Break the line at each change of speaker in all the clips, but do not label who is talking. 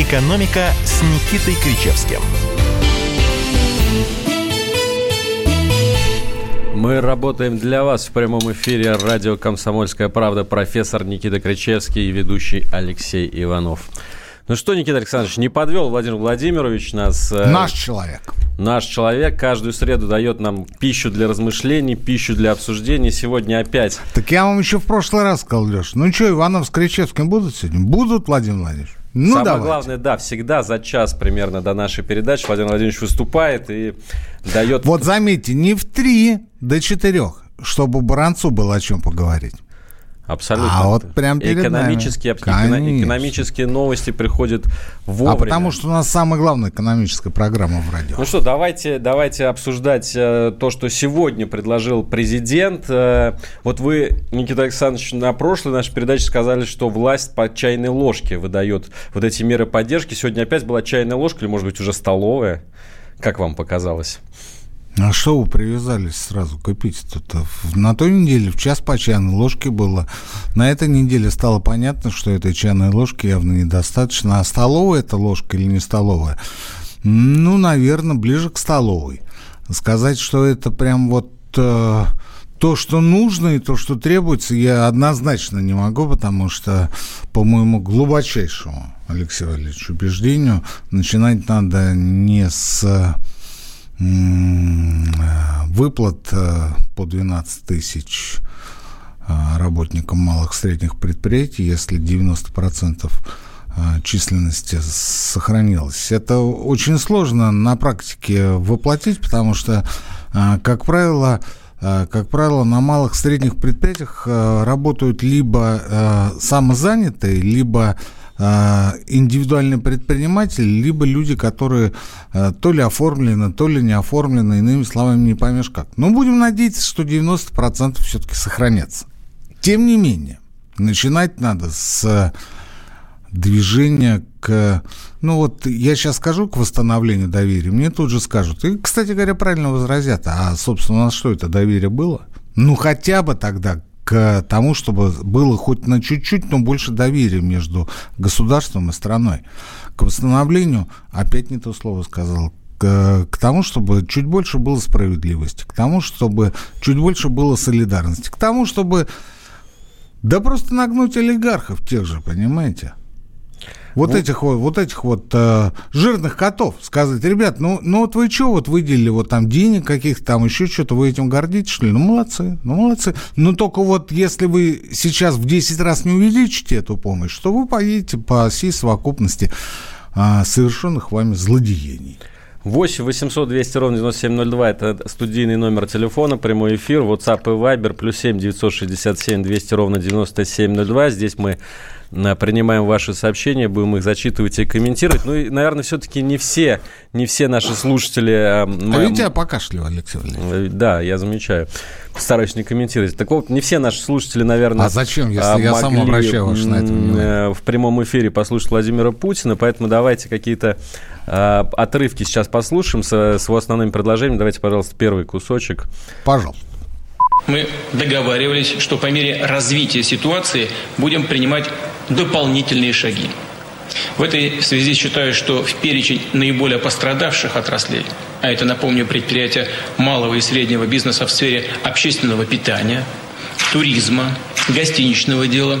«Экономика» с Никитой Кричевским.
Мы работаем для вас в прямом эфире радио «Комсомольская правда». Профессор Никита Кричевский и ведущий Алексей Иванов. Ну что, Никита Александрович, не подвел Владимир Владимирович нас.
Э, наш человек.
Наш человек каждую среду дает нам пищу для размышлений, пищу для обсуждений. Сегодня опять.
Так я вам еще в прошлый раз сказал, Леш. Ну что, Иванов с Кричевским будут сегодня? Будут, Владимир Владимирович? Ну,
Самое
давайте.
главное, да, всегда за час примерно до нашей передачи Владимир Владимирович выступает и дает...
Вот заметьте, не в три до четырех, чтобы Баранцу было о чем поговорить.
Абсолютно.
А вот прям перед
экономические,
нами.
экономические новости приходят вовремя.
А потому что у нас самая главная экономическая программа в радио.
Ну что, давайте, давайте обсуждать э, то, что сегодня предложил президент. Э, вот вы, Никита Александрович, на прошлой нашей передаче сказали, что власть по чайной ложке выдает вот эти меры поддержки. Сегодня опять была чайная ложка или, может быть, уже столовая? Как вам показалось?
А что вы привязались сразу к эпитету-то? На той неделе в час по чайной ложке было. На этой неделе стало понятно, что этой чайной ложки явно недостаточно. А столовая это ложка или не столовая? Ну, наверное, ближе к столовой. Сказать, что это прям вот э, то, что нужно и то, что требуется, я однозначно не могу, потому что, по моему глубочайшему, Алексею Валерьевичу, убеждению, начинать надо не с выплат э, по 12 тысяч э, работникам малых и средних предприятий, если 90% э, численности сохранилась. Это очень сложно на практике воплотить, потому что, как правило, как правило, на малых и средних предприятиях работают либо самозанятые, либо Э, индивидуальные предприниматели, либо люди, которые э, то ли оформлены, то ли не оформлены, иными словами, не поймешь как. Но будем надеяться, что 90% все-таки сохранятся. Тем не менее, начинать надо с движения к... Ну вот я сейчас скажу к восстановлению доверия, мне тут же скажут. И, кстати говоря, правильно возразят. А, собственно, у нас что это, доверие было? Ну, хотя бы тогда к тому, чтобы было хоть на чуть-чуть, но больше доверия между государством и страной. К восстановлению, опять не то слово сказал, к, к тому, чтобы чуть больше было справедливости, к тому, чтобы чуть больше было солидарности, к тому, чтобы да просто нагнуть олигархов тех же, понимаете? Вот, вот этих вот, вот этих вот э, жирных котов сказать, ребят, ну, ну вот вы что, вот выделили вот там денег каких-то, там еще что-то, вы этим гордитесь, что ли? Ну, молодцы, ну, молодцы. Но только вот если вы сейчас в 10 раз не увеличите эту помощь, то вы поедете по всей совокупности э, совершенных вами злодеяний.
8 800 200 ровно 9702 – это студийный номер телефона, прямой эфир, WhatsApp и Viber, плюс 7 967 200 ровно 9702. Здесь мы принимаем ваши сообщения, будем их зачитывать и комментировать. Ну и, наверное, все-таки не все, не все наши слушатели...
А, а ведь я покашливаю, Алексей Валерьевич.
Э, да, я замечаю. Стараюсь не комментировать. Так вот, не все наши слушатели, наверное...
А зачем, если я сам обращаю ваше на это внимание?
Э, в прямом эфире послушать Владимира Путина, поэтому давайте какие-то э, отрывки сейчас послушаем с, с его основными предложениями. Давайте, пожалуйста, первый кусочек.
Пожалуйста.
Мы договаривались, что по мере развития ситуации будем принимать дополнительные шаги. В этой связи считаю, что в перечень наиболее пострадавших отраслей, а это, напомню, предприятия малого и среднего бизнеса в сфере общественного питания, туризма, гостиничного дела,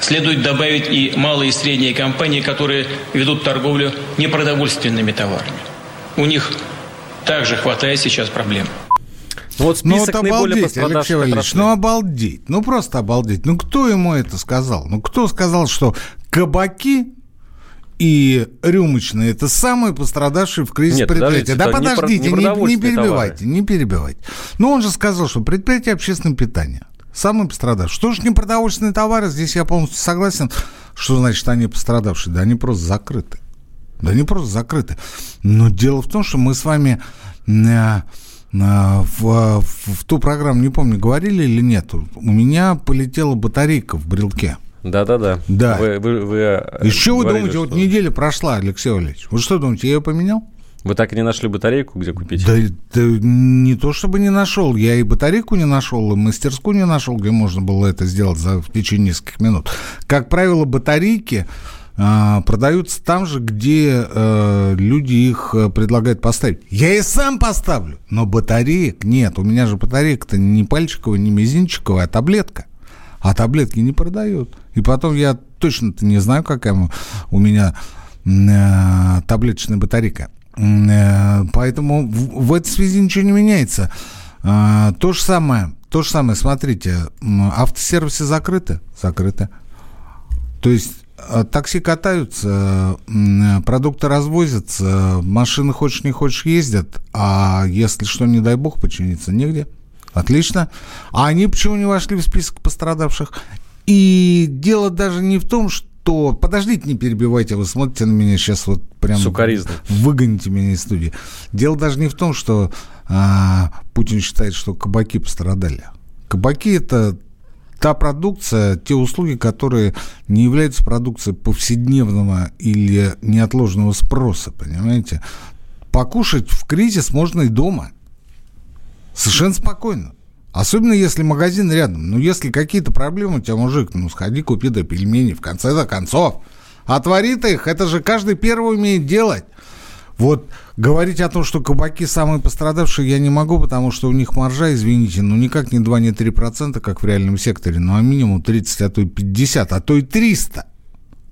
следует добавить и малые и средние компании, которые ведут торговлю непродовольственными товарами. У них также хватает сейчас проблем.
Ну, вот список ну, вот обалдеть, Алексей Валерьевич, ну обалдеть, ну просто обалдеть. Ну кто ему это сказал? Ну кто сказал, что кабаки и рюмочные это самые пострадавшие в кризис Нет, предприятия. Да подождите, не, не, не перебивайте, товары. не перебивайте. Ну он же сказал, что предприятие общественного питания самые пострадавшие. Что же не продовольственные товары? Здесь я полностью согласен. Что значит они пострадавшие? Да они просто закрыты. Да они просто закрыты. Но дело в том, что мы с вами э, в, в, в ту программу, не помню, говорили или нет, у меня полетела батарейка в брелке.
Да-да-да.
Да. Вы, вы, вы Еще вы думаете, что... вот неделя прошла, Алексей Валерьевич. Вы что думаете, я ее поменял?
Вы так и не нашли батарейку, где купить?
Да, да не то чтобы не нашел. Я и батарейку не нашел, и мастерскую не нашел, где можно было это сделать за, в течение нескольких минут. Как правило, батарейки э, продаются там же, где э, люди их э, предлагают поставить. Я и сам поставлю, но батареек нет. У меня же батарейка-то не пальчиковая, не мизинчиковая, а таблетка. А таблетки не продают. И потом я точно-то не знаю, какая у меня э, таблеточная батарейка. Поэтому в, в этой связи ничего не меняется. Э, то же самое, то же самое, смотрите, автосервисы закрыты, закрыты. То есть такси катаются, продукты развозятся, машины хочешь не хочешь ездят, а если что, не дай бог, починиться негде. Отлично. А они почему не вошли в список пострадавших? И дело даже не в том, что что... Подождите, не перебивайте, вы смотрите на меня сейчас вот прям...
Сукаризно.
Выгоните меня из студии. Дело даже не в том, что а, Путин считает, что кабаки пострадали. Кабаки – это та продукция, те услуги, которые не являются продукцией повседневного или неотложного спроса, понимаете? Покушать в кризис можно и дома. Совершенно спокойно. Особенно если магазин рядом. Ну, если какие-то проблемы у тебя, мужик, ну, сходи, купи до пельменей. В конце-то концов. Отвори ты их, это же каждый первый умеет делать. Вот говорить о том, что кабаки самые пострадавшие, я не могу, потому что у них маржа, извините, ну никак не 2, не 3 процента, как в реальном секторе, ну а минимум 30, а то и 50, а то и 300.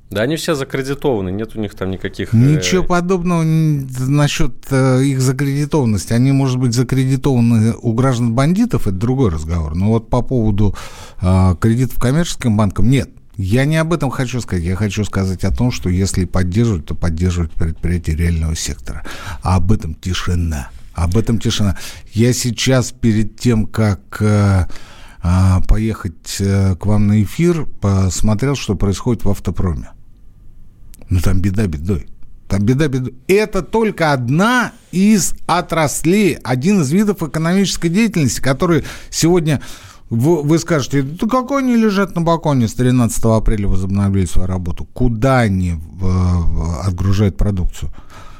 Да, они все закредитованы, нет у них там никаких...
Э, Ничего подобного насчет э, их закредитованности. Они, может быть, закредитованы у граждан бандитов, это другой разговор. Но вот по поводу э, кредитов коммерческим банкам нет. Я не об этом хочу сказать. Я хочу сказать о том, что если поддерживать, то поддерживать предприятия реального сектора. А об этом тишина. Об этом тишина. Я сейчас перед тем, как... Э, а, поехать э, к вам на эфир, посмотрел, что происходит в автопроме. Ну, там беда бедой. Там беда бедой. Это только одна из отраслей, один из видов экономической деятельности, который сегодня вы, вы скажете, да какой они лежат на балконе с 13 апреля возобновили свою работу? Куда они в, отгружают продукцию?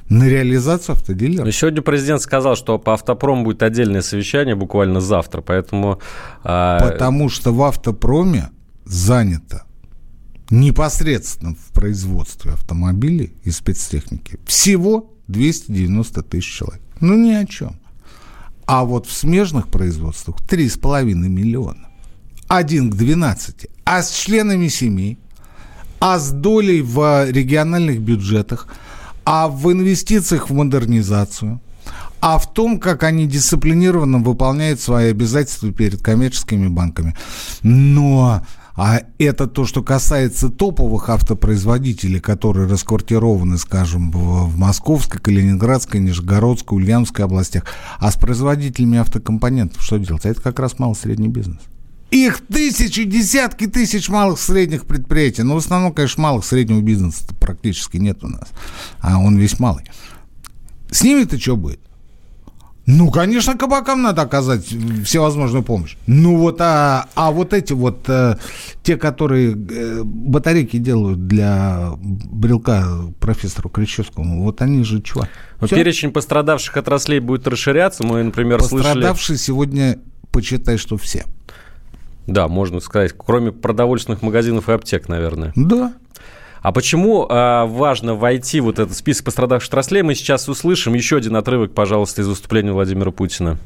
На реализацию автодилера.
Но сегодня президент сказал, что по автопрому будет отдельное совещание буквально завтра, поэтому...
А... Потому что в автопроме занято непосредственно в производстве автомобилей и спецтехники всего 290 тысяч человек. Ну, ни о чем. А вот в смежных производствах 3,5 миллиона. Один к 12. А с членами семей, а с долей в региональных бюджетах, а в инвестициях в модернизацию, а в том, как они дисциплинированно выполняют свои обязательства перед коммерческими банками. Но а это то, что касается топовых автопроизводителей, которые расквартированы, скажем, в, Московской, Калининградской, Нижегородской, Ульяновской областях. А с производителями автокомпонентов что делать? А это как раз малый-средний бизнес. Их тысячи, десятки тысяч малых средних предприятий. Но в основном, конечно, малых среднего бизнеса практически нет у нас. А он весь малый. С ними-то что будет? Ну, конечно, кабакам надо оказать всевозможную помощь. Ну вот, а, а вот эти вот, э, те, которые э, батарейки делают для брелка профессору Кричевскому, вот они же чего?
Ну, перечень пострадавших отраслей будет расширяться. Мы, например,
Пострадавшие слышали... сегодня, почитай, что все.
Да, можно сказать, кроме продовольственных магазинов и аптек, наверное.
Да.
А почему э, важно войти вот этот список пострадавших отраслей, мы сейчас услышим. Еще один отрывок, пожалуйста, из выступления Владимира Путина.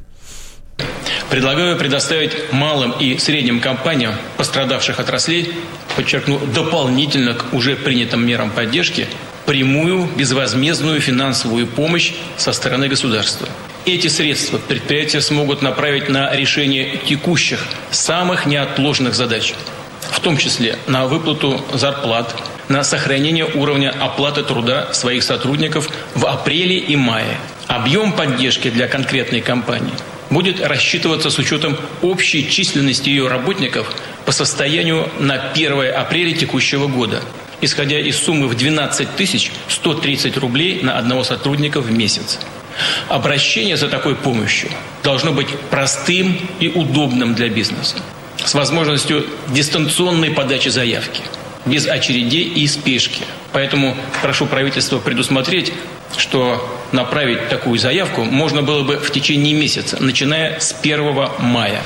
Предлагаю предоставить малым и средним компаниям пострадавших отраслей, подчеркну, дополнительно к уже принятым мерам поддержки, прямую безвозмездную финансовую помощь со стороны государства. Эти средства предприятия смогут направить на решение текущих, самых неотложных задач, в том числе на выплату зарплат, на сохранение уровня оплаты труда своих сотрудников в апреле и мае. Объем поддержки для конкретной компании будет рассчитываться с учетом общей численности ее работников по состоянию на 1 апреля текущего года, исходя из суммы в 12 130 рублей на одного сотрудника в месяц. Обращение за такой помощью должно быть простым и удобным для бизнеса, с возможностью дистанционной подачи заявки – без очередей и спешки. Поэтому прошу правительство предусмотреть, что направить такую заявку можно было бы в течение месяца, начиная с 1 мая.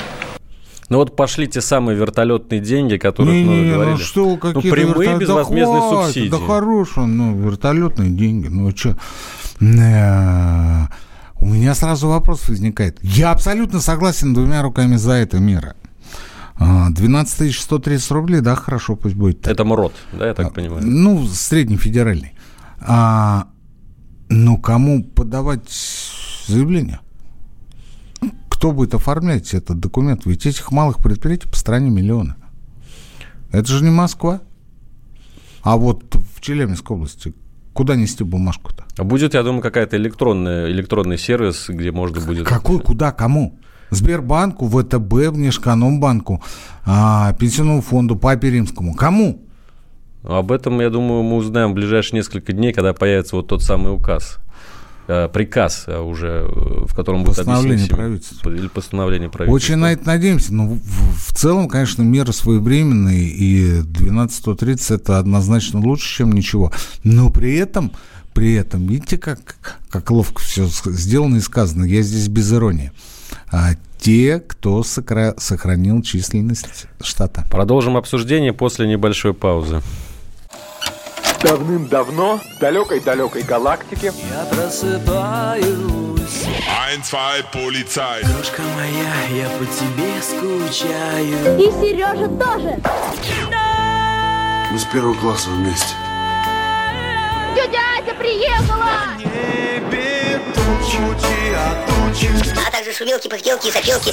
Ну вот пошли те самые вертолетные деньги, которые
не, не,
говорили.
Ну что,
ну,
какие
прямые
вертол...
безвозмездные
да хватит,
субсидии.
Да хорошо, ну вертолетные деньги, ну что... Э, у меня сразу вопрос возникает. Я абсолютно согласен двумя руками за это мира. 12 130 рублей, да, хорошо, пусть будет. Так.
Это МРОД, да, я так понимаю?
Ну, среднефедеральный. А, ну, кому подавать заявление? Кто будет оформлять этот документ? Ведь этих малых предприятий по стране миллионы. Это же не Москва. А вот в Челябинской области куда нести бумажку-то?
А будет, я думаю, какая-то электронная, электронный сервис, где можно будет...
Какой, куда, кому? Сбербанку, ВТБ, Внешэкономбанку, а, Пенсионному фонду, Папе Римскому. Кому?
Об этом, я думаю, мы узнаем в ближайшие несколько дней, когда появится вот тот самый указ. Э, приказ э, уже, в котором будет
постановление правительства.
Или постановление правительства.
Очень на это надеемся. Но в, в целом, конечно, меры своевременные, и 12.130 это однозначно лучше, чем ничего. Но при этом, при этом, видите, как, как ловко все сделано и сказано. Я здесь без иронии а те, кто сокра- сохранил численность штата.
Продолжим обсуждение после небольшой паузы.
Давным-давно в далекой-далекой галактике
Я просыпаюсь.
Ein, zwei, полицай.
Крошка моя, я по тебе скучаю.
И Сережа тоже.
Мы с первого класса вместе
Приехала!
Небе тучи, а тучи
А также шумелки, пыхтелки и сопелки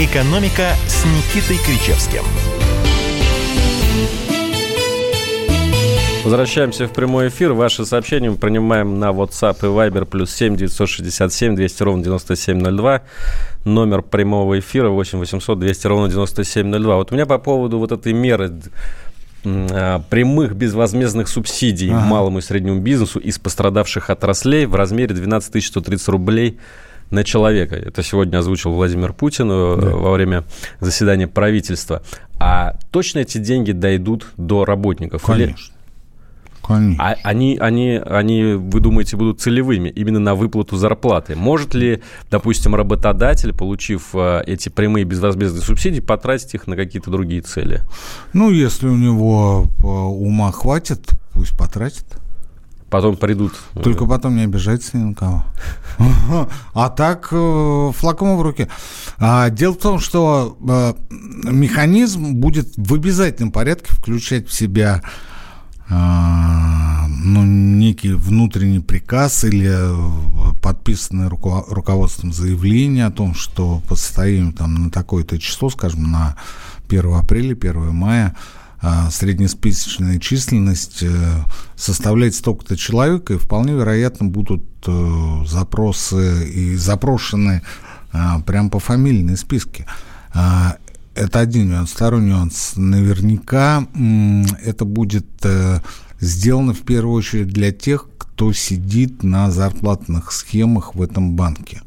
«Экономика» с Никитой Кричевским.
Возвращаемся в прямой эфир. Ваши сообщения мы принимаем на WhatsApp и Viber плюс 7 967 200 ровно 9702. Номер прямого эфира 8 800 200 ровно 9702. Вот у меня по поводу вот этой меры прямых безвозмездных субсидий ага. малому и среднему бизнесу из пострадавших отраслей в размере 12 130 рублей на человека. Это сегодня озвучил Владимир Путин да. во время заседания правительства. А точно эти деньги дойдут до работников?
Конечно. Или... Конечно.
А они, они, они, вы думаете, будут целевыми именно на выплату зарплаты? Может ли, допустим, работодатель, получив эти прямые безвозмездные субсидии, потратить их на какие-то другие цели?
Ну, если у него ума хватит, пусть потратит.
Потом придут.
Только потом не обижается ни на кого. А так, флаком в руке. Дело в том, что механизм будет в обязательном порядке включать в себя ну, некий внутренний приказ или подписанное руководством заявление о том, что по состоянию там, на такое-то число, скажем, на 1 апреля, 1 мая, среднесписочная численность составляет столько-то человек, и вполне вероятно будут запросы и запрошены прям по фамильные списки. Это один нюанс. Второй нюанс. Наверняка это будет сделано в первую очередь для тех, кто сидит на зарплатных схемах в этом банке.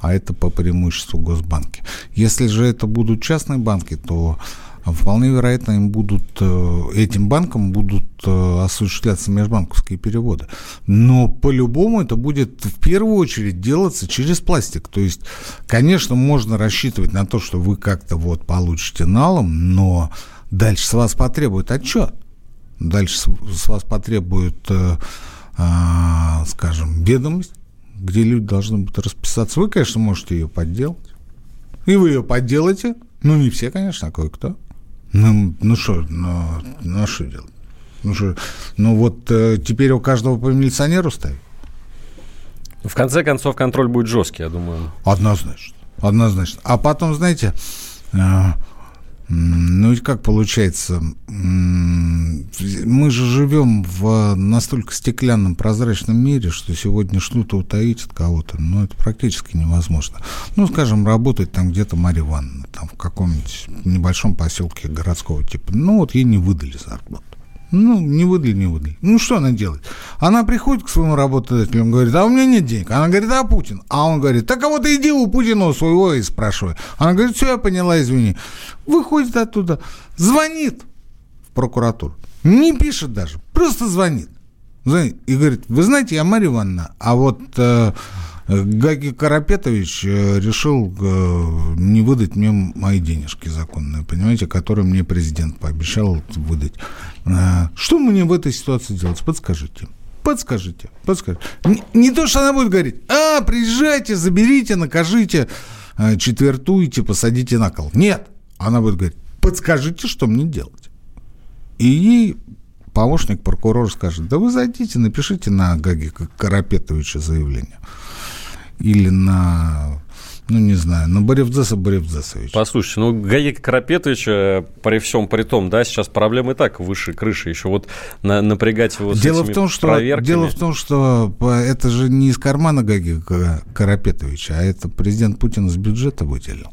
А это по преимуществу Госбанки. Если же это будут частные банки, то вполне вероятно им будут, этим банкам будут осуществляться межбанковские переводы. Но по-любому это будет в первую очередь делаться через пластик. То есть, конечно, можно рассчитывать на то, что вы как-то вот получите налом, но дальше с вас потребует отчет. Дальше с вас потребует, скажем, ведомость, где люди должны будут расписаться. Вы, конечно, можете ее подделать. И вы ее подделаете. Ну, не все, конечно, а кое-кто. Ну, ну что, ну, ну что делать? Ну, что, ну вот э, теперь у каждого по милиционеру ставить?
В конце концов, контроль будет жесткий, я думаю.
Однозначно. Однозначно. А потом, знаете, э, ну ведь как получается, мы же живем в настолько стеклянном, прозрачном мире, что сегодня что-то утаить от кого-то, ну, это практически невозможно. Ну, скажем, работает там где-то Марья Ивановна, там в каком-нибудь небольшом поселке городского типа. Ну, вот ей не выдали зарплату. Ну, не выдали, не выдали. Ну, что она делает? Она приходит к своему работодателю, он говорит, а у меня нет денег. Она говорит, а Путин? А он говорит, так а вот иди у Путина своего и спрашивай. Она говорит, все, я поняла, извини. Выходит оттуда, звонит в прокуратуру. Не пишет даже, просто звонит. звонит и говорит, вы знаете, я Марья Ивановна, а вот э, Гаги Карапетович э, решил э, не выдать мне мои денежки законные, понимаете, которые мне президент пообещал выдать. Э, что мне в этой ситуации делать? Подскажите. Подскажите, подскажите. Не, не то, что она будет говорить, а, приезжайте, заберите, накажите, четвертуйте, посадите на кол. Нет, она будет говорить, подскажите, что мне делать. И ей помощник прокурора скажет, да вы зайдите, напишите на Гаги Карапетовича заявление. Или на ну, не знаю, на Боревдзеса Боревдзесовича.
Послушайте, ну, Гаги Карапетович, э, при всем при том, да, сейчас проблемы и так выше крыши, еще вот на, напрягать его с
дело
этими
в том, что,
проверками.
Дело в том, что это же не из кармана Гаги Карапетовича, а это президент Путин из бюджета выделил.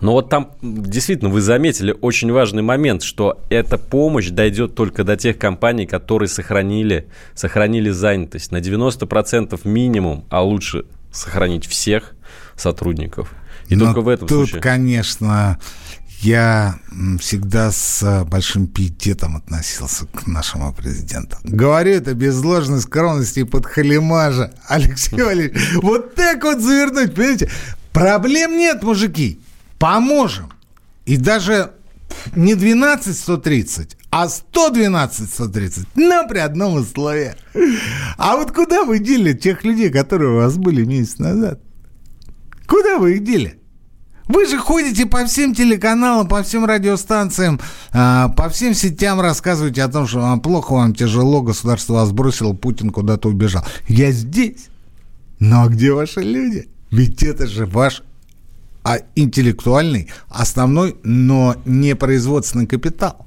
Но вот там действительно вы заметили очень важный момент, что эта помощь дойдет только до тех компаний, которые сохранили, сохранили занятость на 90% минимум, а лучше сохранить всех сотрудников. И Но только в этом
тут,
случае.
конечно, я всегда с большим пиететом относился к нашему президенту. Говорю это без ложной скромности и подхалимажа. Алексей Валерьевич, вот так вот завернуть, понимаете? Проблем нет, мужики поможем. И даже не 12 130, а 112 130, но при одном условии. А вот куда вы дели тех людей, которые у вас были месяц назад? Куда вы их дели? Вы же ходите по всем телеканалам, по всем радиостанциям, а, по всем сетям рассказываете о том, что вам плохо, вам тяжело, государство вас бросило, Путин куда-то убежал. Я здесь. Но где ваши люди? Ведь это же ваш а интеллектуальный, основной, но не производственный капитал.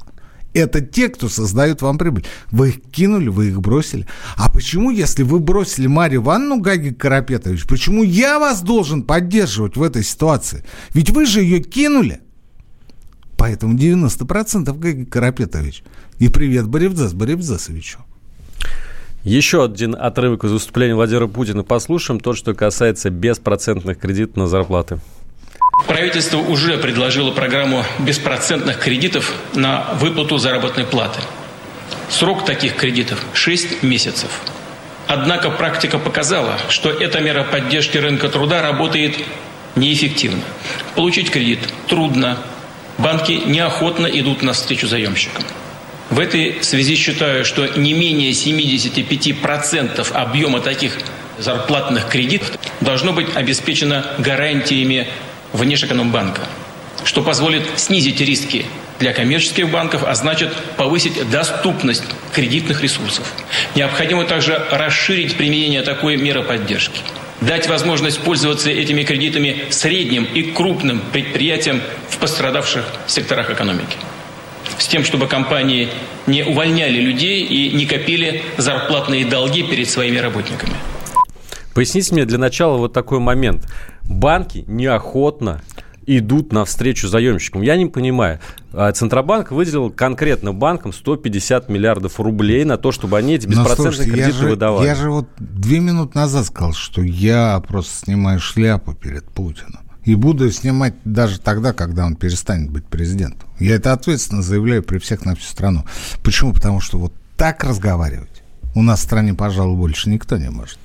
Это те, кто создают вам прибыль. Вы их кинули, вы их бросили. А почему, если вы бросили Марию Ивановну Гаги Карапетович, почему я вас должен поддерживать в этой ситуации? Ведь вы же ее кинули. Поэтому 90% Гаги Карапетович. И привет Боревдзас Боревдзасовичу.
Еще один отрывок из выступления Владимира Путина послушаем, тот, что касается беспроцентных кредитов на зарплаты.
Правительство уже предложило программу беспроцентных кредитов на выплату заработной платы. Срок таких кредитов – 6 месяцев. Однако практика показала, что эта мера поддержки рынка труда работает неэффективно. Получить кредит трудно, банки неохотно идут навстречу заемщикам. В этой связи считаю, что не менее 75% объема таких зарплатных кредитов должно быть обеспечено гарантиями Внешэкономбанка, что позволит снизить риски для коммерческих банков, а значит повысить доступность кредитных ресурсов. Необходимо также расширить применение такой меры поддержки дать возможность пользоваться этими кредитами средним и крупным предприятиям в пострадавших секторах экономики. С тем, чтобы компании не увольняли людей и не копили зарплатные долги перед своими работниками.
Поясните мне для начала вот такой момент. Банки неохотно идут навстречу заемщикам. Я не понимаю. А Центробанк выделил конкретно банкам 150 миллиардов рублей на то, чтобы они эти беспроцентные слушайте, кредиты
я же,
выдавали.
Я же вот две минуты назад сказал, что я просто снимаю шляпу перед Путиным. И буду снимать даже тогда, когда он перестанет быть президентом. Я это ответственно заявляю при всех на всю страну. Почему? Потому что вот так разговаривать у нас в стране, пожалуй, больше никто не может.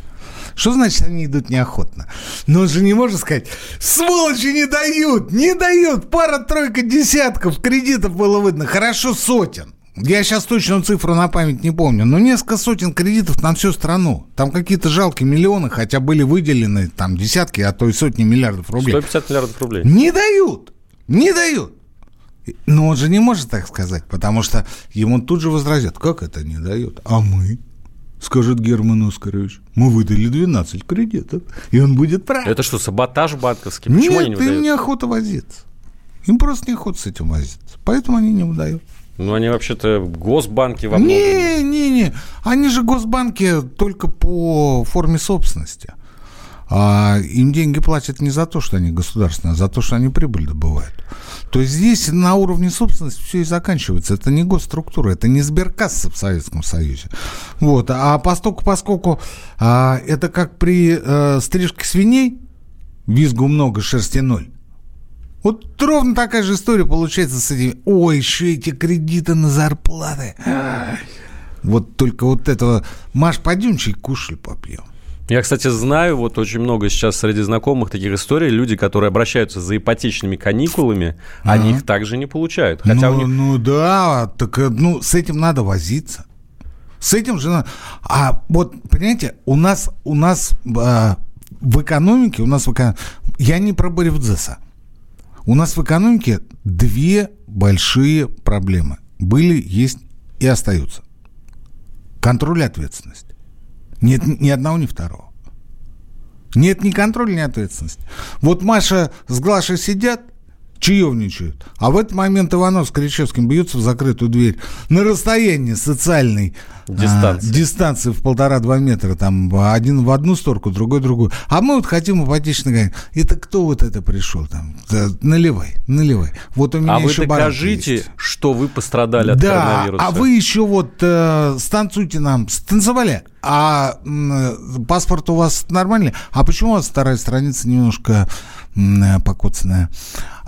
Что значит они идут неохотно? Но он же не может сказать, сволочи не дают, не дают, пара-тройка десятков кредитов было видно, хорошо сотен. Я сейчас точную цифру на память не помню, но несколько сотен кредитов на всю страну. Там какие-то жалкие миллионы, хотя были выделены там десятки, а то и сотни миллиардов рублей.
150 миллиардов рублей.
Не дают, не дают. Но он же не может так сказать, потому что ему тут же возразят, как это не дают, а мы? Скажет Герман Оскарович, мы выдали 12 кредитов, и он будет прав.
Это что, саботаж банковский? Почему
Нет,
они не выдают?
им неохота возиться. Им просто неохота с этим возиться. Поэтому они не выдают.
Ну, они вообще-то госбанки во многом.
Не, не, не. Они же госбанки только по форме собственности. А им деньги платят не за то, что они государственные, а за то, что они прибыль добывают. То есть здесь на уровне собственности все и заканчивается. Это не госструктура, это не сберкасса в Советском Союзе. Вот. А поскольку, поскольку а, это как при а, стрижке свиней, визгу много, шерсти ноль, вот ровно такая же история получается с этими. Ой, еще эти кредиты на зарплаты. Вот только вот этого. Маш, пойдем чай кушай попьем.
Я, кстати, знаю, вот очень много сейчас среди знакомых таких историй, люди, которые обращаются за ипотечными каникулами, ага. они их также не получают.
Хотя ну, них... ну да, так ну с этим надо возиться. С этим же надо... А вот, понимаете, у нас, у нас а, в экономике, у нас в экономике... Я не про Боревдзеса. У нас в экономике две большие проблемы. Были, есть и остаются. Контроль и ответственность. Нет ни одного, ни второго. Нет ни контроля, ни ответственности. Вот Маша с Глашей сидят, чаевничают. А в этот момент Иванов с Кричевским бьются в закрытую дверь на расстоянии социальной дистанции, а, дистанции в полтора-два метра. Там один в одну сторону, другой в другую. А мы вот хотим ипотечный гранит. Это кто вот это пришел там? Наливай, наливай. Вот у меня
а
еще
вы докажите, есть. что вы пострадали от
да,
коронавируса.
а вы еще вот э, станцуйте нам. Станцевали? А паспорт у вас нормальный? А почему у вас вторая страница немножко покоцанная?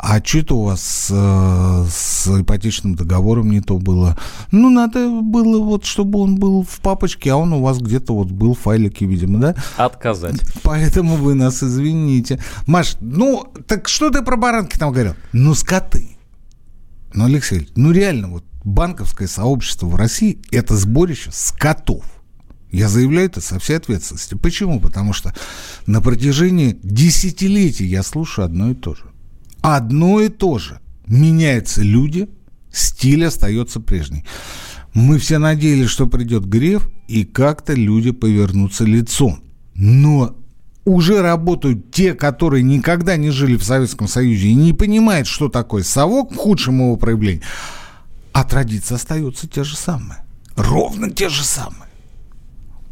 а что это у вас э, с ипотечным договором не то было? Ну, надо было вот, чтобы он был в папочке, а он у вас где-то вот был в файлике, видимо, да?
Отказать.
Поэтому вы нас извините. Маш, ну, так что ты про баранки там говорил? Ну, скоты. Ну, Алексей, ну реально, вот банковское сообщество в России – это сборище скотов. Я заявляю это со всей ответственностью. Почему? Потому что на протяжении десятилетий я слушаю одно и то же одно и то же. Меняются люди, стиль остается прежний. Мы все надеялись, что придет Греф, и как-то люди повернутся лицом. Но уже работают те, которые никогда не жили в Советском Союзе и не понимают, что такое совок в худшем его проявлении. А традиции остаются те же самые. Ровно те же самые.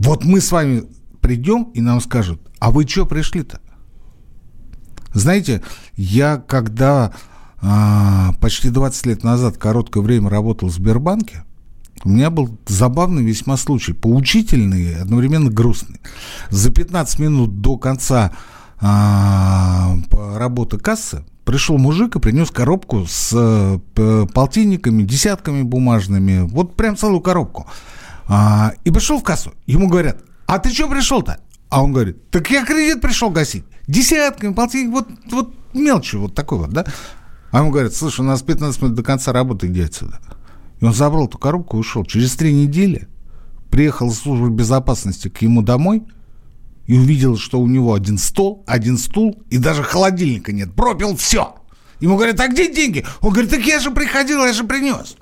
Вот мы с вами придем, и нам скажут, а вы что пришли-то? Знаете, я когда а, почти 20 лет назад короткое время работал в Сбербанке, у меня был забавный весьма случай, поучительный и одновременно грустный. За 15 минут до конца а, работы кассы пришел мужик и принес коробку с а, полтинниками, десятками бумажными, вот прям целую коробку. А, и пришел в кассу, ему говорят, а ты что пришел-то? А он говорит, так я кредит пришел гасить. Десятками, полтинник, вот, вот мелочи вот такой вот, да? А ему говорят, слушай, у нас 15 минут до конца работы, иди отсюда. И он забрал эту коробку и ушел. Через три недели приехал служба безопасности к ему домой и увидел, что у него один стол, один стул и даже холодильника нет. Пропил все. Ему говорят, а где деньги? Он говорит, так я же приходил, я же принес.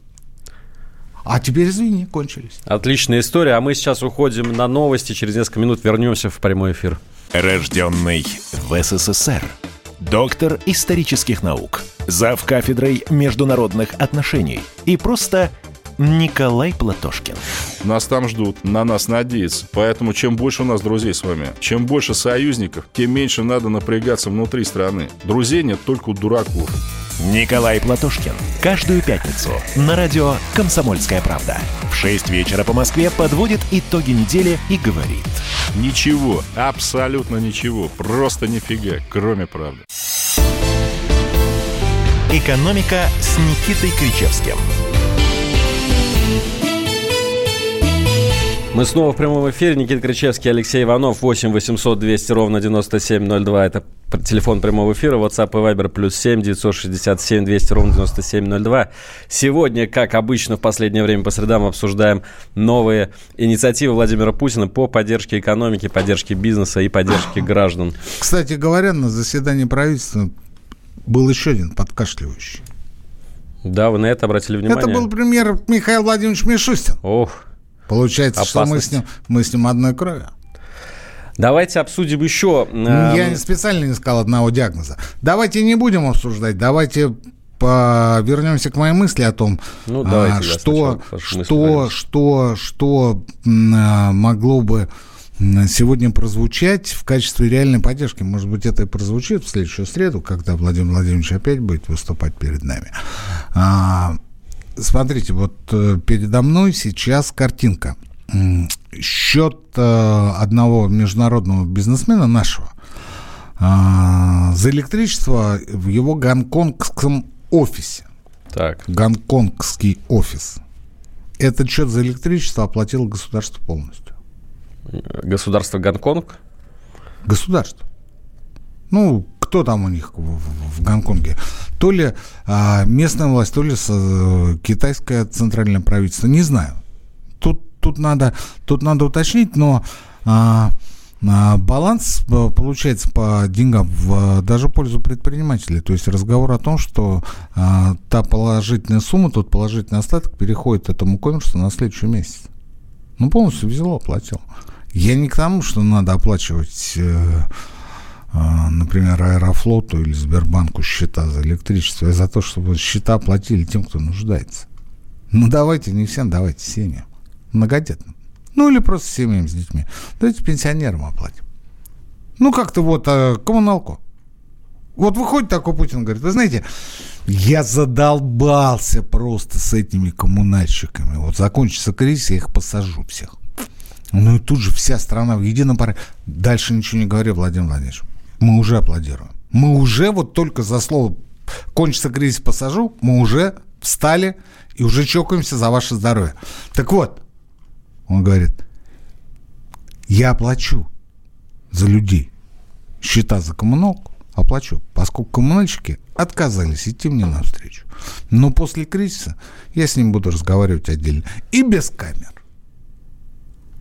А теперь, извини, кончились.
Отличная история. А мы сейчас уходим на новости. Через несколько минут вернемся в прямой эфир.
Рожденный в СССР. Доктор исторических наук. Зав кафедрой международных отношений. И просто Николай Платошкин.
Нас там ждут, на нас надеются. Поэтому чем больше у нас друзей с вами, чем больше союзников, тем меньше надо напрягаться внутри страны. Друзей нет только у дураков.
Николай Платошкин. Каждую пятницу на радио «Комсомольская правда». В 6 вечера по Москве подводит итоги недели и говорит.
Ничего, абсолютно ничего, просто нифига, кроме правды.
«Экономика» с Никитой Кричевским.
Мы снова в прямом эфире. Никита Кричевский, Алексей Иванов. 8 800 200 ровно 9702. Это телефон прямого эфира. WhatsApp и Viber плюс 7 967 200 ровно 9702. Сегодня, как обычно, в последнее время по средам обсуждаем новые инициативы Владимира Путина по поддержке экономики, поддержке бизнеса и поддержке граждан.
Кстати говоря, на заседании правительства был еще один подкашливающий.
Да, вы на это обратили внимание?
Это был премьер Михаил Владимирович Мишустин.
Ох,
Получается, Опасность. что мы с, ним, мы с ним одной крови.
Давайте обсудим еще...
Э... Я специально не сказал одного диагноза. Давайте не будем обсуждать, давайте по, вернемся к моей мысли о том,
ну, давайте,
а, что, да, что, что, что а, могло бы сегодня прозвучать в качестве реальной поддержки. Может быть, это и прозвучит в следующую среду, когда Владимир Владимирович опять будет выступать перед нами. Смотрите, вот э, передо мной сейчас картинка. Счет э, одного международного бизнесмена нашего а, за электричество в его гонконгском офисе.
Так.
Гонконгский офис. Этот счет за электричество оплатило государство полностью.
Государство Гонконг?
Государство. Ну, кто там у них в, в, Гонконге? То ли а, местная власть, то ли с, а, китайское центральное правительство. Не знаю. Тут, тут, надо, тут надо уточнить, но а, а, баланс а, получается по деньгам в, даже в пользу предпринимателей. То есть разговор о том, что а, та положительная сумма, тот положительный остаток переходит этому коммерсу на следующий месяц. Ну, полностью взял, оплатил. Я не к тому, что надо оплачивать, э, э, например, Аэрофлоту или Сбербанку счета за электричество, а за то, чтобы счета платили тем, кто нуждается. Ну, давайте не всем, давайте семьям. Многодетным. Ну, или просто семьям с детьми. Давайте пенсионерам оплатим. Ну, как-то вот э, коммуналку. Вот выходит такой Путин, говорит, вы знаете, я задолбался просто с этими коммунальщиками. Вот закончится кризис, я их посажу всех. Ну и тут же вся страна в едином паре. Дальше ничего не говорю, Владимир Владимирович. Мы уже аплодируем. Мы уже вот только за слово «кончится кризис, посажу», мы уже встали и уже чокаемся за ваше здоровье. Так вот, он говорит, я оплачу за людей счета за коммуналку, оплачу, поскольку коммунальщики отказались идти мне навстречу. Но после кризиса я с ним буду разговаривать отдельно и без камер.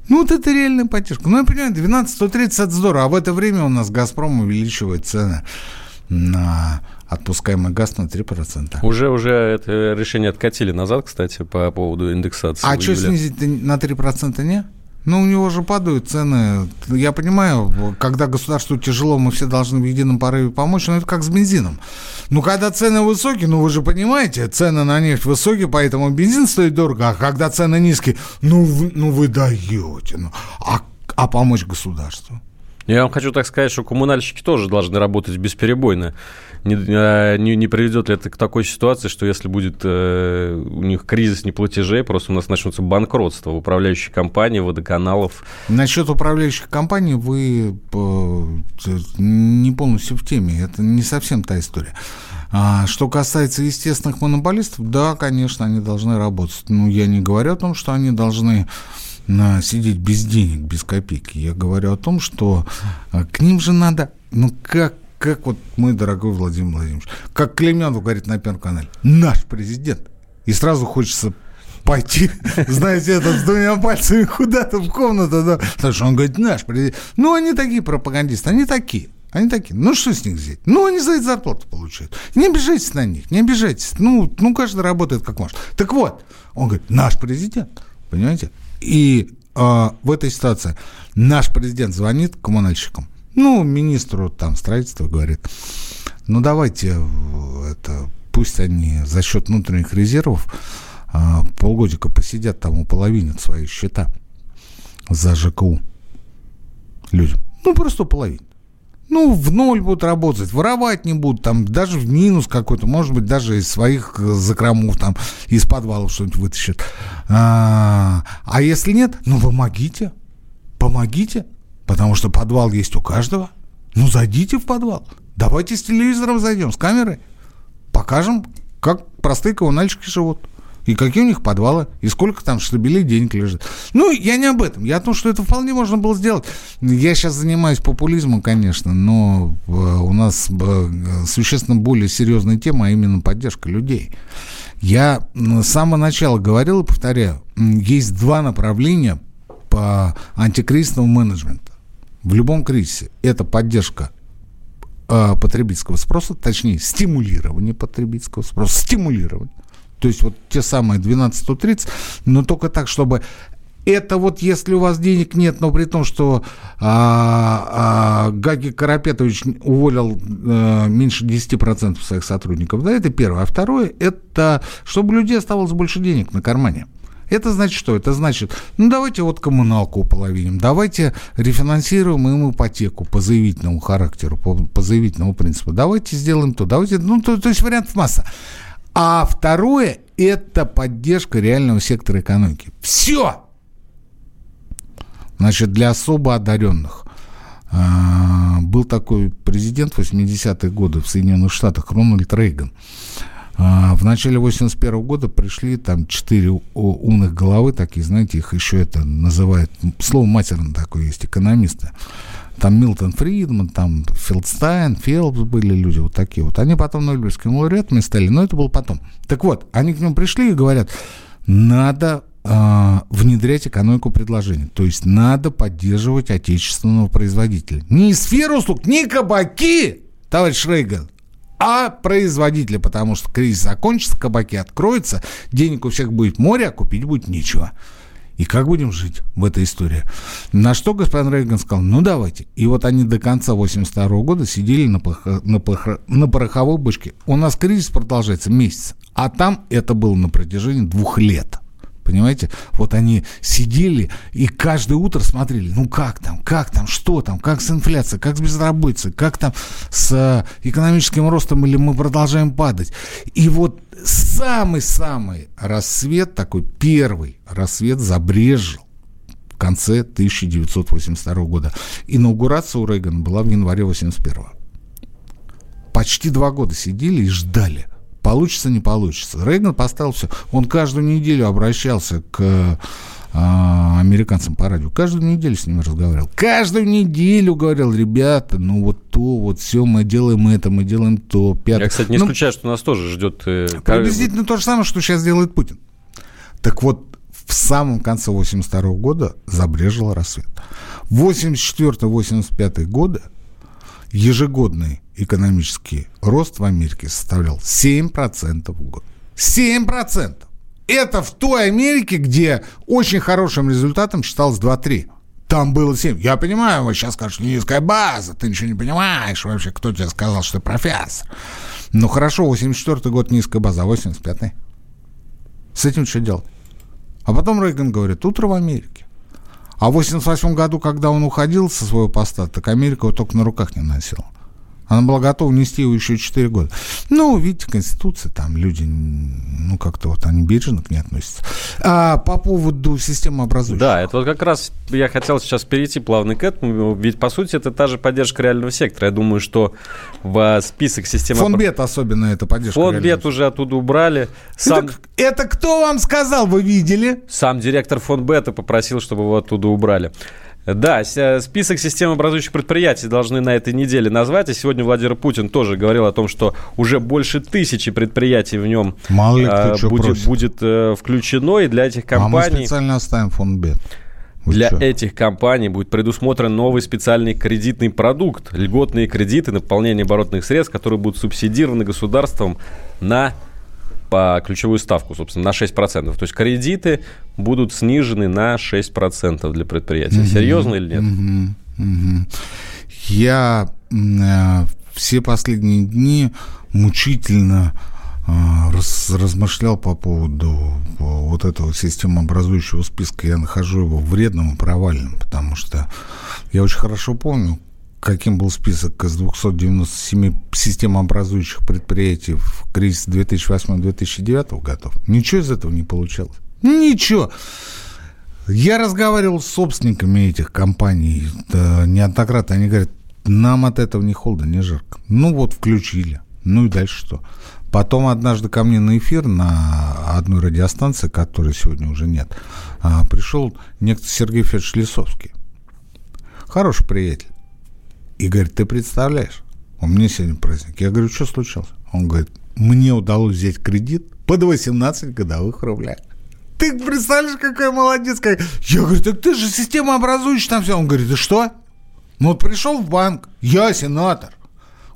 Ну, вот это реальная поддержка. Ну, я понимаю, 12-130 это здорово. А в это время у нас «Газпром» увеличивает цены на отпускаемый газ на 3%.
Уже, уже это решение откатили назад, кстати, по поводу индексации.
А что снизить на 3% не? Ну, у него же падают цены. Я понимаю, когда государству тяжело, мы все должны в едином порыве помочь, но это как с бензином. Ну, когда цены высокие, ну, вы же понимаете, цены на нефть высокие, поэтому бензин стоит дорого, а когда цены низкие, ну, вы, ну, вы даете. Ну, а, а помочь государству?
Я вам хочу так сказать, что коммунальщики тоже должны работать бесперебойно. Не, а, не, не приведет ли это к такой ситуации, что если будет э, у них кризис неплатежей, просто у нас начнутся банкротства в управляющей компании, водоканалов?
Насчет управляющих компаний вы э, не полностью в теме. Это не совсем та история. А что касается естественных монополистов, да, конечно, они должны работать. Но я не говорю о том, что они должны на сидеть без денег, без копейки. Я говорю о том, что а, к ним же надо, ну как, как вот мой дорогой Владимир Владимирович, как Клеменов говорит на Первом канале, наш президент. И сразу хочется пойти, знаете, это с двумя пальцами куда-то в комнату, да, потому что он говорит, наш президент. Ну, они такие пропагандисты, они такие. Они такие, ну что с них взять? Ну, они за это зарплату получают. Не обижайтесь на них, не обижайтесь. Ну, ну, каждый работает как может. Так вот, он говорит, наш президент, понимаете? И э, в этой ситуации наш президент звонит коммунальщикам, ну, министру там строительства говорит, ну, давайте это, пусть они за счет внутренних резервов э, полгодика посидят там у половины свои счета за ЖКУ людям. Ну, просто половину ну, в ноль будут работать, воровать не будут, там, даже в минус какой-то, может быть, даже из своих э, закромов, там, из подвалов что-нибудь вытащат. А, а если нет, ну, помогите, помогите, потому что подвал есть у каждого. Ну, зайдите в подвал, давайте с телевизором зайдем, с камерой, покажем, как простые коммунальщики живут и какие у них подвалы, и сколько там штабелей денег лежит. Ну, я не об этом. Я о том, что это вполне можно было сделать. Я сейчас занимаюсь популизмом, конечно, но э, у нас э, существенно более серьезная тема, а именно поддержка людей. Я с самого начала говорил и повторяю, есть два направления по антикризисному менеджменту. В любом кризисе это поддержка э, потребительского спроса, точнее, стимулирование потребительского спроса, стимулирование. То есть вот те самые 12-130, но только так, чтобы Это вот если у вас денег нет, но при том, что а, а, Гаги Карапетович уволил а, меньше 10% своих сотрудников, да, это первое. А второе, это чтобы у людей оставалось больше денег на кармане. Это значит что? Это значит, ну давайте вот коммуналку уполовиним, давайте рефинансируем им ипотеку по заявительному характеру, по, по заявительному принципу. Давайте сделаем то, давайте, ну то, то есть вариантов масса. А второе – это поддержка реального сектора экономики. Все! Значит, для особо одаренных а, был такой президент 80-е годы в Соединенных Штатах, Рональд Рейган. А, в начале 81 года пришли там четыре умных головы, такие, знаете, их еще это называют, слово матерное такое есть, экономисты. Там Милтон Фридман, там Филдстайн, Фелпс были люди вот такие вот. Они потом Нобелевскими лауреатами стали, но это было потом. Так вот, они к нему пришли и говорят, надо э, внедрять экономику предложения. То есть надо поддерживать отечественного производителя. Не сферу услуг, не кабаки, товарищ Рейган, а производители, потому что кризис закончится, кабаки откроются, денег у всех будет море, а купить будет нечего. И как будем жить в этой истории? На что господин Рейган сказал, ну давайте. И вот они до конца 82 года сидели на, плохо, на, плохо, на пороховой бочке. У нас кризис продолжается месяц, а там это было на протяжении двух лет понимаете? Вот они сидели и каждое утро смотрели, ну как там, как там, что там, как с инфляцией, как с безработицей, как там с э, экономическим ростом или мы продолжаем падать. И вот самый-самый рассвет, такой первый рассвет забрежил в конце 1982 года. Инаугурация у Рейгана была в январе 81 Почти два года сидели и ждали – Получится, не получится. Рейган поставил все. Он каждую неделю обращался к а, американцам по радио. Каждую неделю с ними разговаривал. Каждую неделю говорил, ребята, ну вот то, вот все, мы делаем это, мы делаем то.
Пятое. Я, кстати, не ну, исключаю, что нас тоже ждет... Э,
приблизительно то же самое, что сейчас делает Путин. Так вот, в самом конце 82 года забрежил рассвет. 84-85 годы ежегодный экономический рост в Америке составлял 7% в год. 7%! Это в той Америке, где очень хорошим результатом считалось 2-3. Там было 7. Я понимаю, вы сейчас скажете, низкая база, ты ничего не понимаешь вообще, кто тебе сказал, что ты профессор. Ну хорошо, 84 год низкая база, а 85-й? С этим что делать? А потом Рейган говорит, утро в Америке. А в 88 году, когда он уходил со своего поста, так Америка его только на руках не носила. Она была готова нести его еще 4 года. Ну, видите, Конституция, там люди, ну, как-то вот они бережно к ней относятся. А по поводу системы образующих.
Да, это вот как раз я хотел сейчас перейти плавно к этому, ведь, по сути, это та же поддержка реального сектора. Я думаю, что в список системы...
Фонбет особенно это поддержка
Фонбет уже оттуда убрали.
Сам... Это, это кто вам сказал, вы видели?
Сам директор Фонбета попросил, чтобы его оттуда убрали. Да, список системообразующих предприятий должны на этой неделе назвать. И сегодня Владимир Путин тоже говорил о том, что уже больше тысячи предприятий в нем
Мало ли
а, будет, будет э, включено. И для этих компаний... А
мы специально оставим фонд Б.
Вы Для что? этих компаний будет предусмотрен новый специальный кредитный продукт. Льготные кредиты на пополнение оборотных средств, которые будут субсидированы государством на по ключевую ставку, собственно, на 6%. То есть кредиты будут снижены на 6% для предприятия. Серьезно или нет?
Я э, все последние дни мучительно раз, размышлял по поводу вот этого системообразующего списка. Я нахожу его вредным и провальным, потому что я очень хорошо помню, каким был список из 297 системообразующих предприятий в кризис 2008-2009 годов. Ничего из этого не получалось. Ничего. Я разговаривал с собственниками этих компаний да, неоднократно. Они говорят, нам от этого ни холодно, ни жарко. Ну вот, включили. Ну и дальше что? Потом однажды ко мне на эфир на одной радиостанции, которой сегодня уже нет, а, пришел некто Сергей Федорович Лисовский. Хороший приятель. И говорит, ты представляешь, у меня сегодня праздник. Я говорю, что случилось? Он говорит, мне удалось взять кредит под 18 годовых рублей. Ты представляешь, какой молодец. Я говорю, так ты же система образующая там все. Он говорит, да что? Ну вот пришел в банк, я сенатор.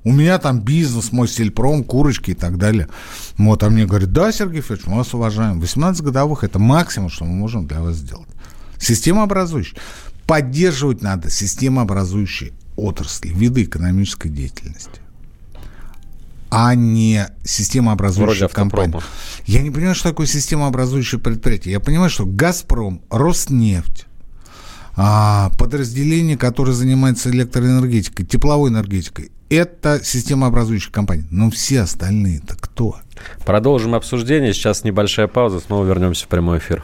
У меня там бизнес, мой сельпром, курочки и так далее. Вот, а мне говорит, да, Сергей Федорович, мы вас уважаем. 18 годовых – это максимум, что мы можем для вас сделать. Системообразующие. Поддерживать надо системообразующие отрасли, виды экономической деятельности а не системообразующая компания. Я не понимаю, что такое системообразующее предприятие. Я понимаю, что «Газпром», «Роснефть», а, подразделение, которое занимается электроэнергетикой, тепловой энергетикой, это системообразующая компания. Но все остальные-то кто?
Продолжим обсуждение. Сейчас небольшая пауза. Снова вернемся в прямой эфир.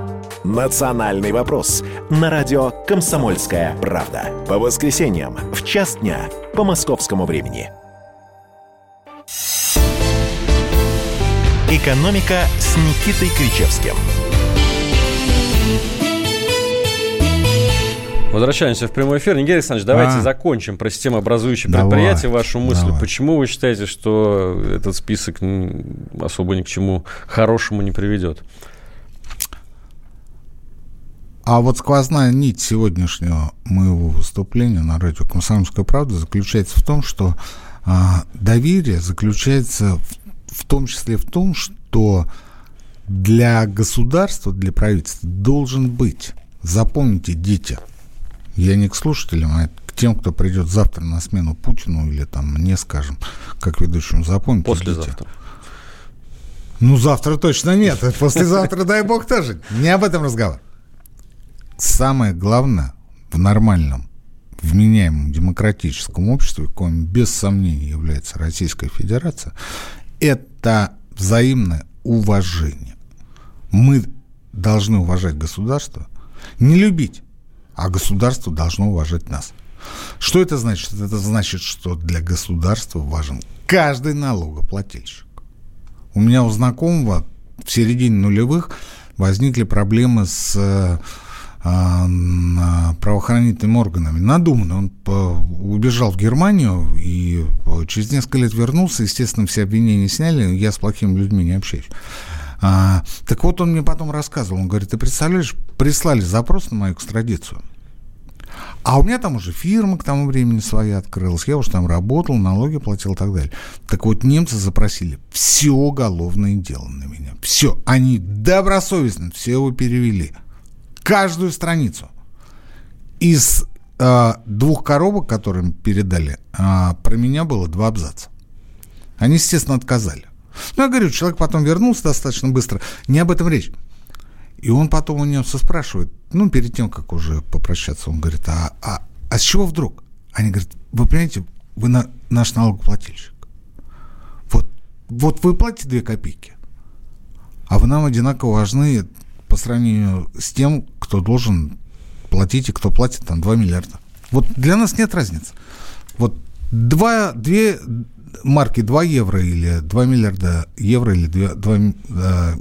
«Национальный вопрос» на радио «Комсомольская правда». По воскресеньям в час дня по московскому времени. «Экономика» с Никитой Кричевским.
Возвращаемся в прямой эфир. Нигерий Александрович, давайте а, закончим про системообразующие давай, предприятия. Вашу мысль. Давай. Почему вы считаете, что этот список особо ни к чему хорошему не приведет?
А вот сквозная нить сегодняшнего моего выступления на радио «Комсомольская правда» заключается в том, что а, доверие заключается в, в том числе в том, что для государства, для правительства должен быть, запомните, дети, я не к слушателям, а к тем, кто придет завтра на смену Путину или там мне, скажем, как ведущему, запомните,
Послезавтра.
Дети. Ну, завтра точно нет. Послезавтра, дай бог, тоже. Не об этом разговор самое главное в нормальном, вменяемом демократическом обществе, коим без сомнений является Российская Федерация, это взаимное уважение. Мы должны уважать государство, не любить, а государство должно уважать нас. Что это значит? Это значит, что для государства важен каждый налогоплательщик. У меня у знакомого в середине нулевых возникли проблемы с а, правоохранительными органами. Надуманно. Он убежал в Германию и через несколько лет вернулся. Естественно, все обвинения сняли. Я с плохими людьми не общаюсь. А, так вот, он мне потом рассказывал. Он говорит, ты представляешь, прислали запрос на мою экстрадицию. А у меня там уже фирма к тому времени своя открылась. Я уже там работал, налоги платил и так далее. Так вот, немцы запросили все уголовное дело на меня. Все. Они добросовестно все его перевели каждую страницу. Из э, двух коробок, которые мы передали, э, про меня было два абзаца. Они, естественно, отказали. Ну, я говорю, человек потом вернулся достаточно быстро. Не об этом речь. И он потом у немца спрашивает, ну, перед тем, как уже попрощаться, он говорит, а, а, а с чего вдруг? Они говорят, вы понимаете, вы на, наш налогоплательщик. Вот, вот вы платите две копейки, а вы нам одинаково важны по сравнению с тем, кто должен платить и кто платит там 2 миллиарда. Вот для нас нет разницы. Вот 2, 2 марки 2 евро или 2 миллиарда евро или 2, 2 э,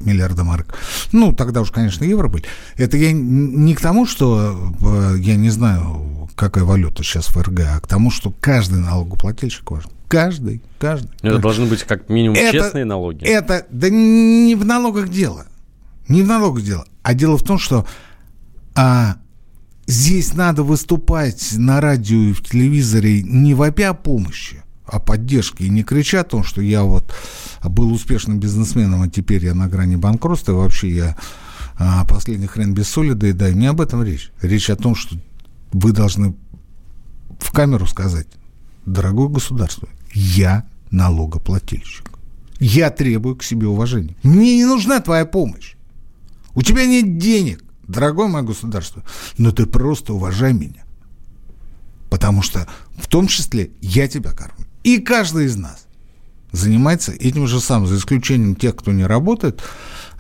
миллиарда марок. Ну, тогда уж, конечно, евро были. Это я не к тому, что э, я не знаю, какая валюта сейчас в РГ, а к тому, что каждый налогоплательщик важен. Каждый, каждый.
Это должны быть как минимум это, честные налоги.
Это, да не в налогах дело. Не в налогах дело, а дело в том, что а, здесь надо выступать на радио и в телевизоре не вопя помощи, а поддержки. И не крича о том, что я вот был успешным бизнесменом, а теперь я на грани банкротства, и вообще я а, последний хрен без соли доедаю. Не об этом речь. Речь о том, что вы должны в камеру сказать, дорогое государство, я налогоплательщик. Я требую к себе уважения. Мне не нужна твоя помощь. У тебя нет денег, дорогое мое государство, но ты просто уважай меня. Потому что в том числе я тебя кормлю. И каждый из нас занимается этим же самым, за исключением тех, кто не работает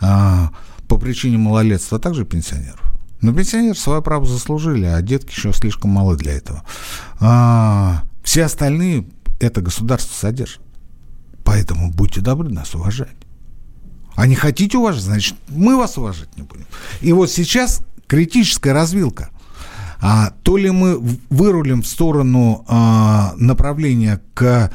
а, по причине малолетства, а также пенсионеров. Но пенсионеры свое право заслужили, а детки еще слишком малы для этого. А, все остальные это государство содержит. Поэтому будьте добры нас уважать. А не хотите уважать, значит, мы вас уважать не будем. И вот сейчас критическая развилка. А, то ли мы вырулим в сторону а, направления к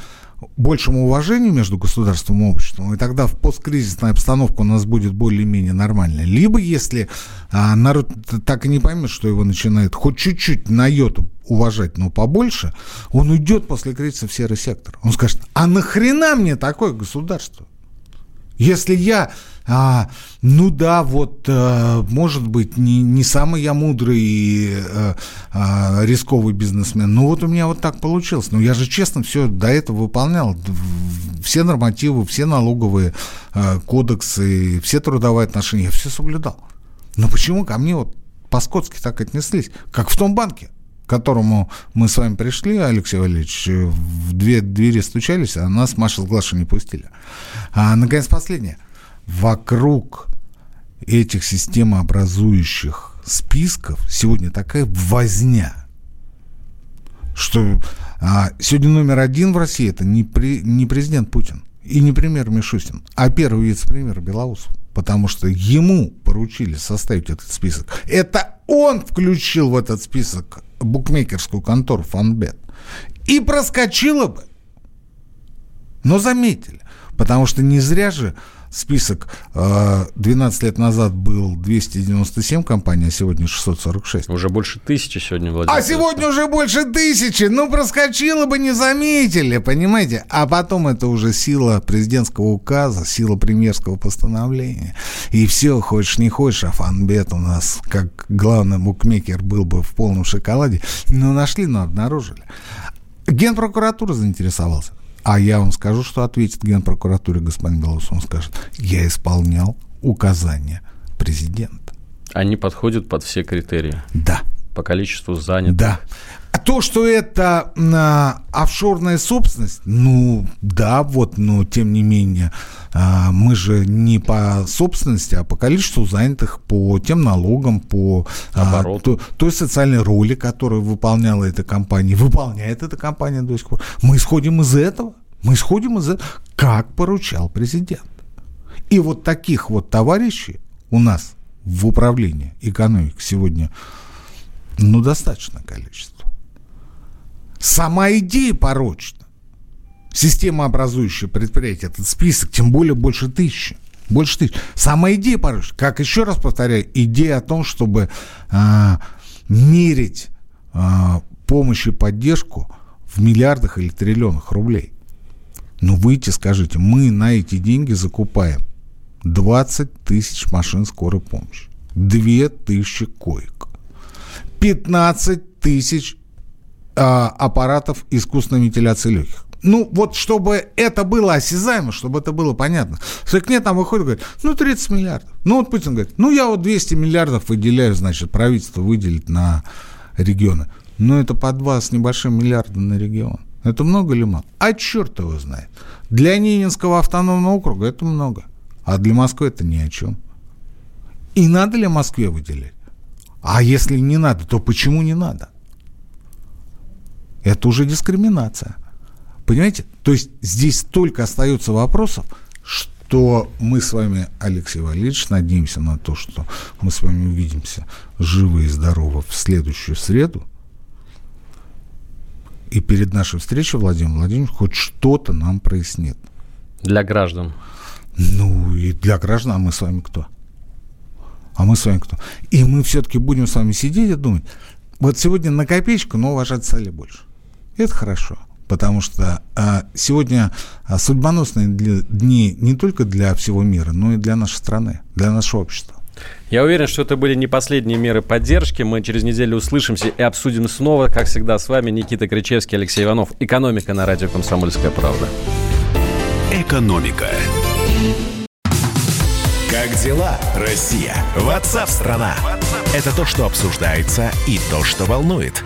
большему уважению между государством и обществом, и тогда в посткризисная обстановка у нас будет более-менее нормальная. Либо если а, народ так и не поймет, что его начинает хоть чуть-чуть на йоту уважать, но побольше, он уйдет после кризиса в серый сектор. Он скажет, а нахрена мне такое государство? Если я а, ну да, вот, а, может быть, не, не самый я мудрый и а, а, рисковый бизнесмен, но вот у меня вот так получилось. Но я же честно все до этого выполнял. Все нормативы, все налоговые а, кодексы, все трудовые отношения, я все соблюдал. Но почему ко мне вот по-скотски так отнеслись? Как в том банке к которому мы с вами пришли, Алексей Валерьевич, в две двери стучались, а нас Маша с Глашей не пустили. А, наконец, последнее вокруг этих системообразующих списков сегодня такая возня, что а, сегодня номер один в России это не, при, не президент Путин и не премьер Мишустин, а первый вице-премьер Белоусов. Потому что ему поручили составить этот список. Это он включил в этот список букмекерскую контору Фанбет. И проскочило бы. Но заметили. Потому что не зря же список 12 э, лет назад был 297 компаний, а сегодня 646.
Уже больше тысячи сегодня, Владимир.
А сегодня уже больше тысячи. Ну, проскочило бы, не заметили, понимаете? А потом это уже сила президентского указа, сила премьерского постановления. И все, хочешь не хочешь, а фанбет у нас, как главный букмекер, был бы в полном шоколаде. Ну, нашли, но обнаружили. Генпрокуратура заинтересовался. А я вам скажу, что ответит Генпрокуратуре господин Белоус. Он скажет, я исполнял указания президента.
Они подходят под все критерии?
Да.
По количеству занятых?
Да. То, что это а, офшорная собственность, ну да, вот, но тем не менее, а, мы же не по собственности, а по количеству занятых, по тем налогам, по а, то, той социальной роли, которую выполняла эта компания, выполняет эта компания до сих пор. Мы исходим из этого. Мы исходим из этого, как поручал президент. И вот таких вот товарищей у нас в управлении экономикой сегодня, ну, достаточное количество. Сама идея порочна. Система образующая предприятие, этот список, тем более больше тысячи. Больше тысячи. Сама идея порочна. Как еще раз повторяю, идея о том, чтобы а, мерить а, помощь и поддержку в миллиардах или триллионах рублей. Ну, выйти, скажите, мы на эти деньги закупаем 20 тысяч машин скорой помощи, 2 тысячи коек, 15 тысяч аппаратов искусственной вентиляции легких. Ну, вот чтобы это было осязаемо, чтобы это было понятно. Сыкнет там выходит говорит, ну, 30 миллиардов. Ну, вот Путин говорит, ну, я вот 200 миллиардов выделяю, значит, правительство выделит на регионы. Ну, это по 2 с небольшим миллиарда на регион. Это много или мало? А черт его знает. Для Ненинского автономного округа это много. А для Москвы это ни о чем. И надо ли Москве выделять? А если не надо, то почему не надо? Это уже дискриминация. Понимаете? То есть здесь столько остается вопросов, что мы с вами, Алексей Валерьевич, надеемся на то, что мы с вами увидимся живы и здоровы в следующую среду. И перед нашей встречей Владимир Владимирович хоть что-то нам прояснит.
Для граждан.
Ну, и для граждан, а мы с вами кто? А мы с вами кто? И мы все-таки будем с вами сидеть и думать, вот сегодня на копеечку, но уважать стали больше. Это хорошо, потому что а, сегодня а, судьбоносные для, дни не только для всего мира, но и для нашей страны, для нашего общества.
Я уверен, что это были не последние меры поддержки. Мы через неделю услышимся и обсудим снова, как всегда, с вами Никита Кричевский, Алексей Иванов. Экономика на радио «Комсомольская правда».
Экономика. Как дела, Россия? Ватсап-страна! Это то, что обсуждается и то, что волнует.